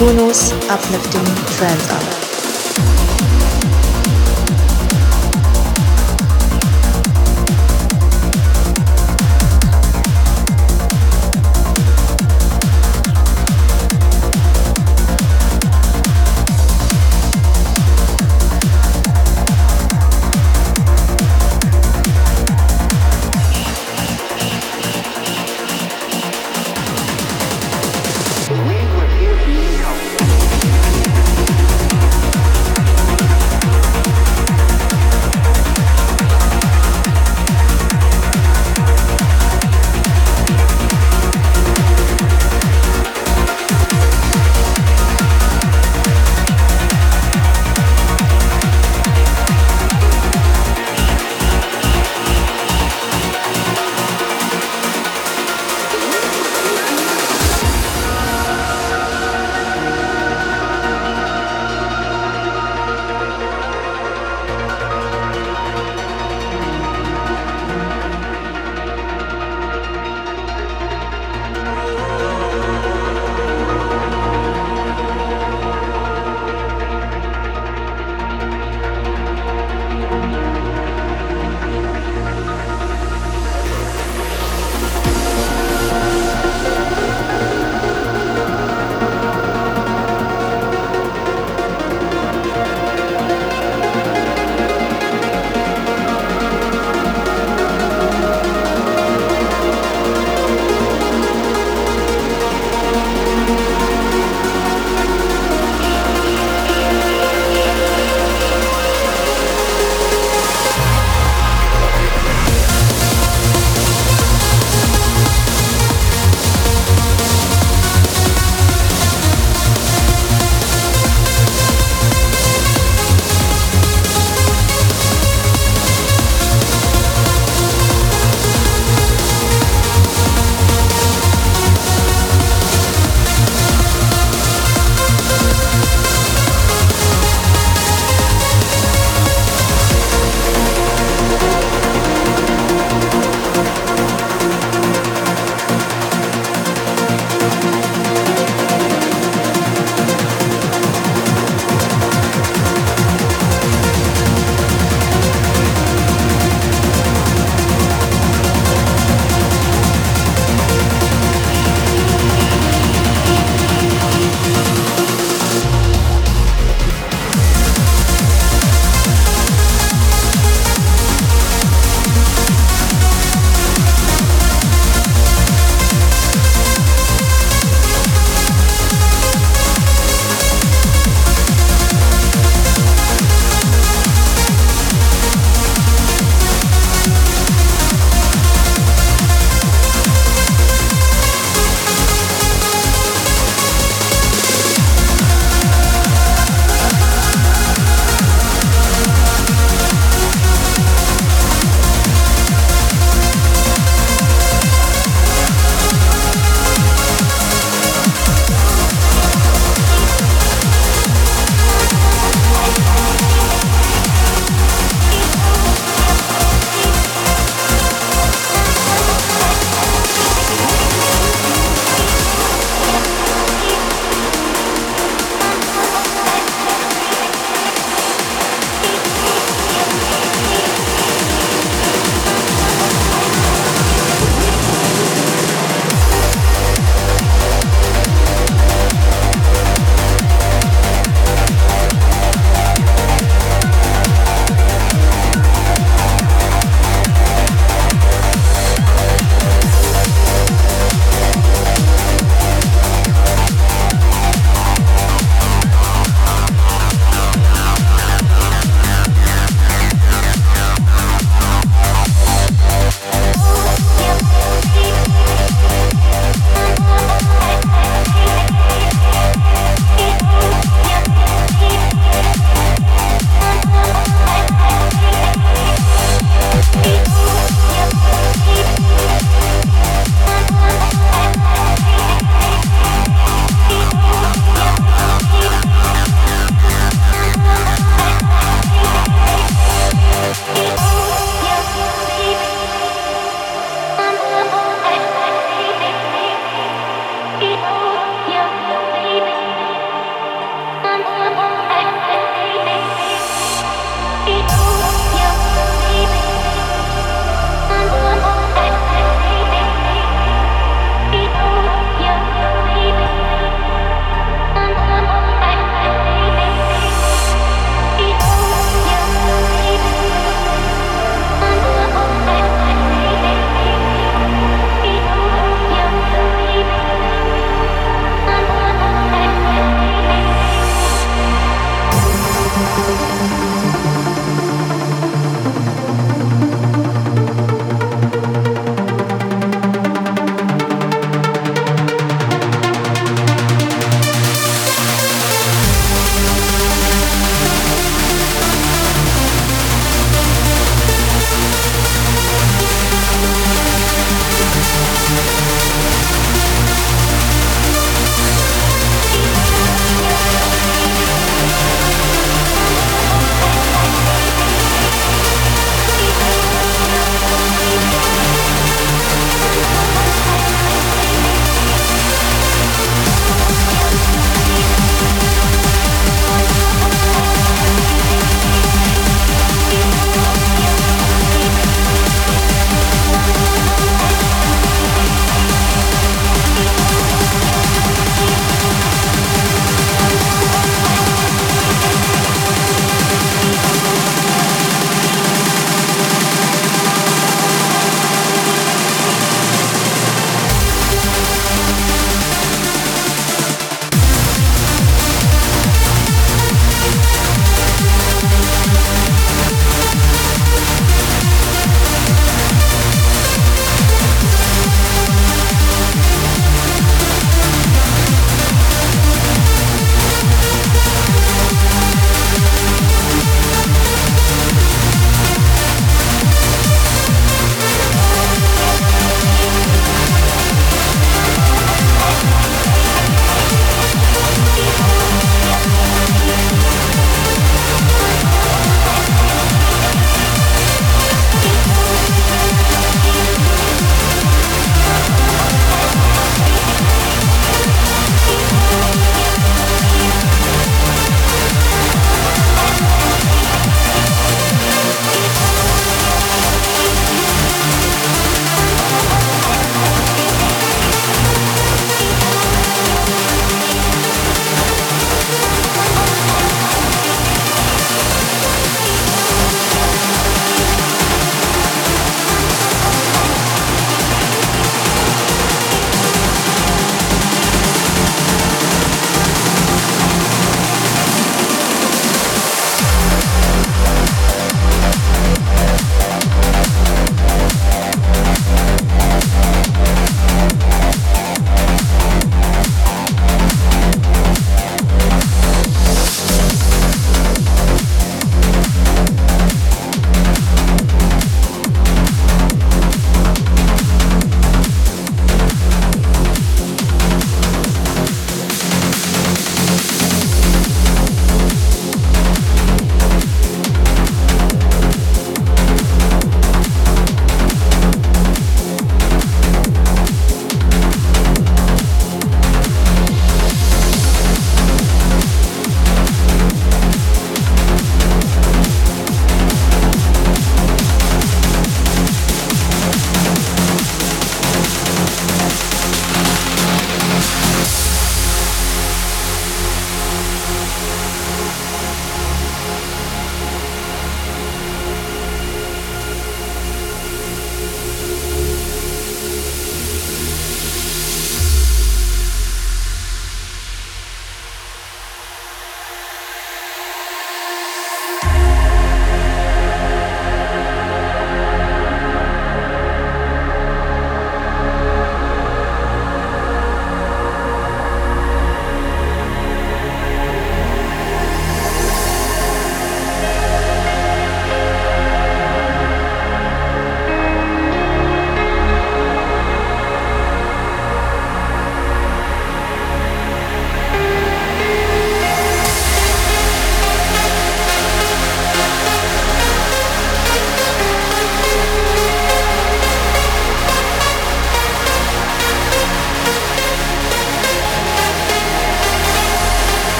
Kunos Uplifting Trance Hour.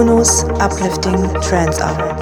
Kuno's uplifting trance hour.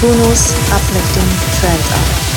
Kuno's uplifting trance hour.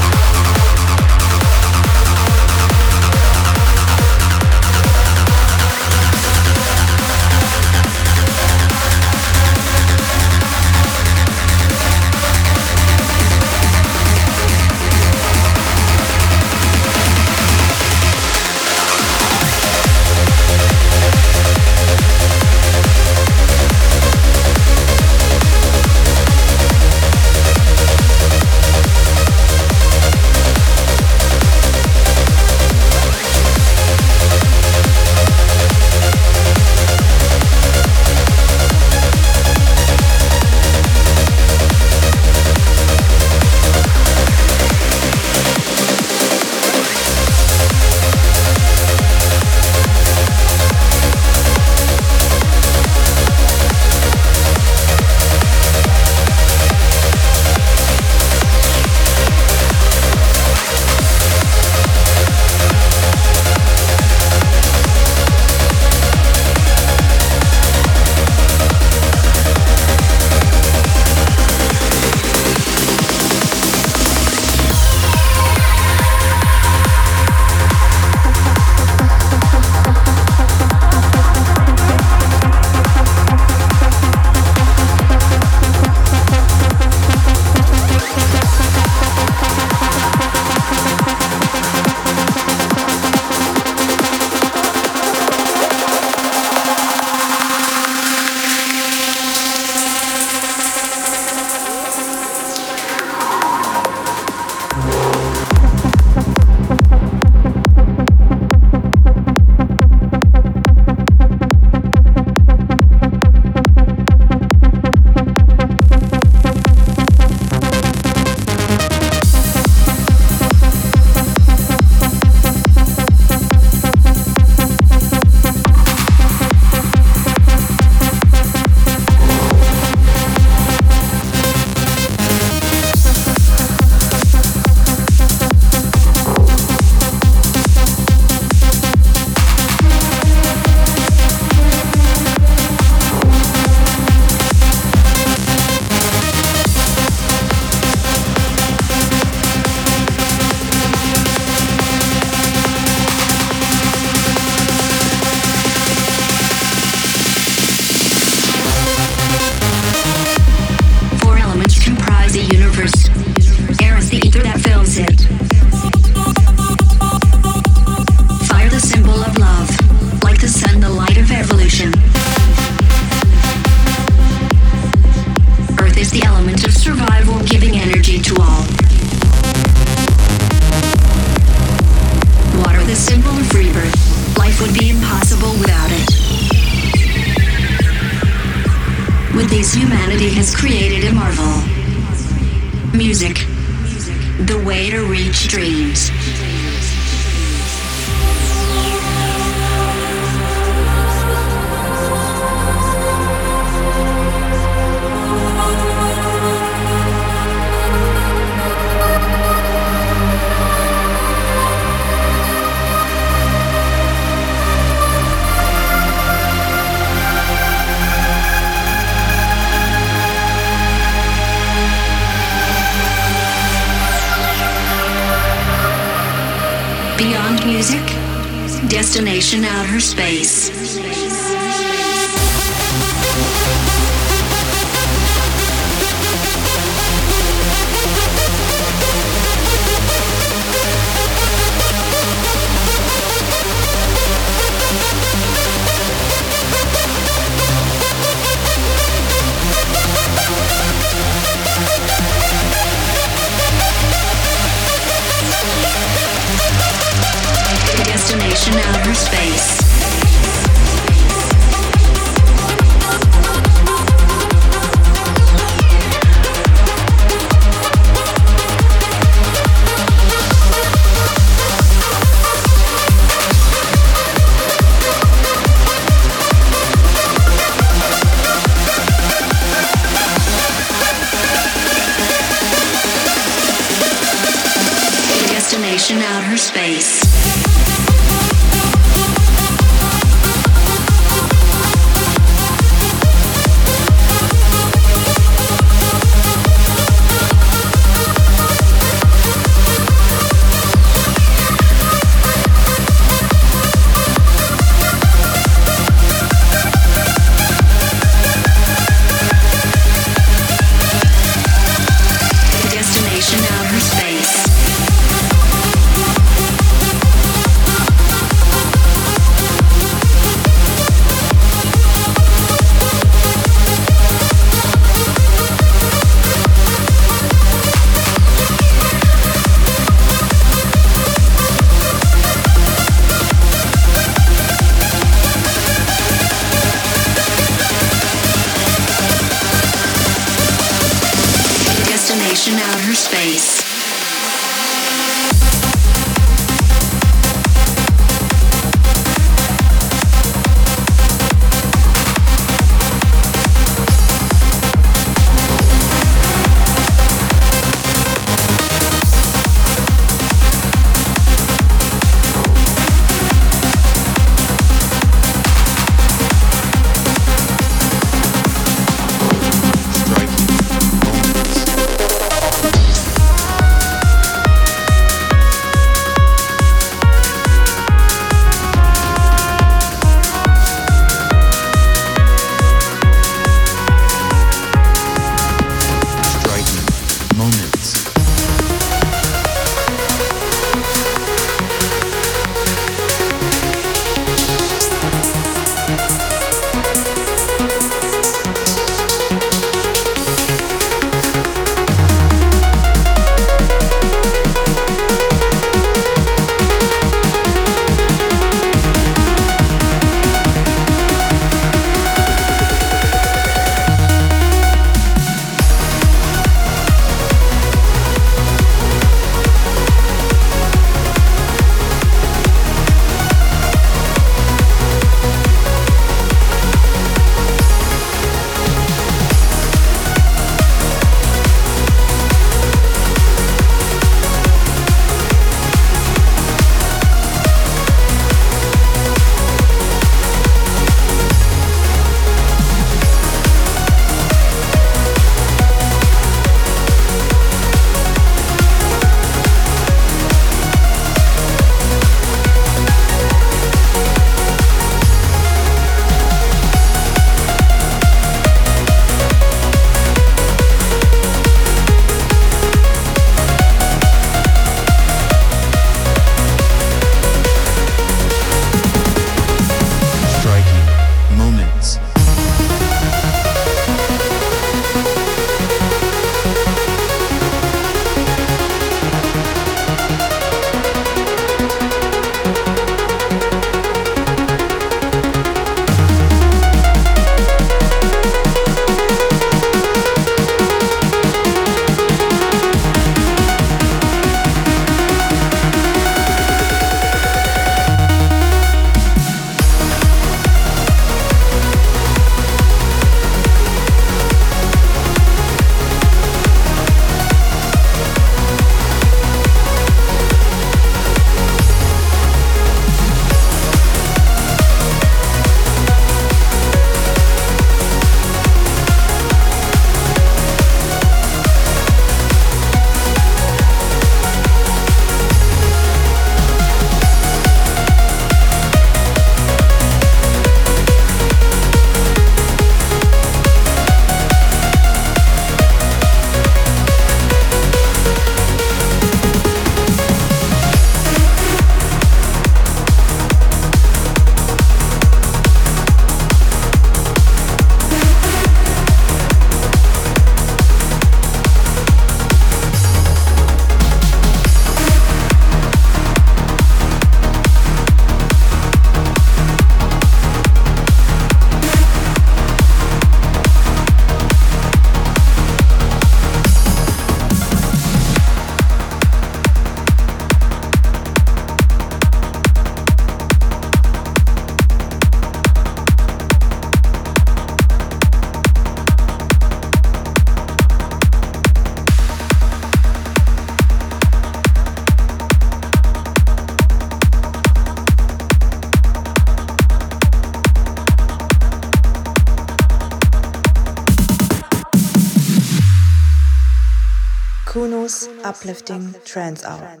Uplifting trance hour.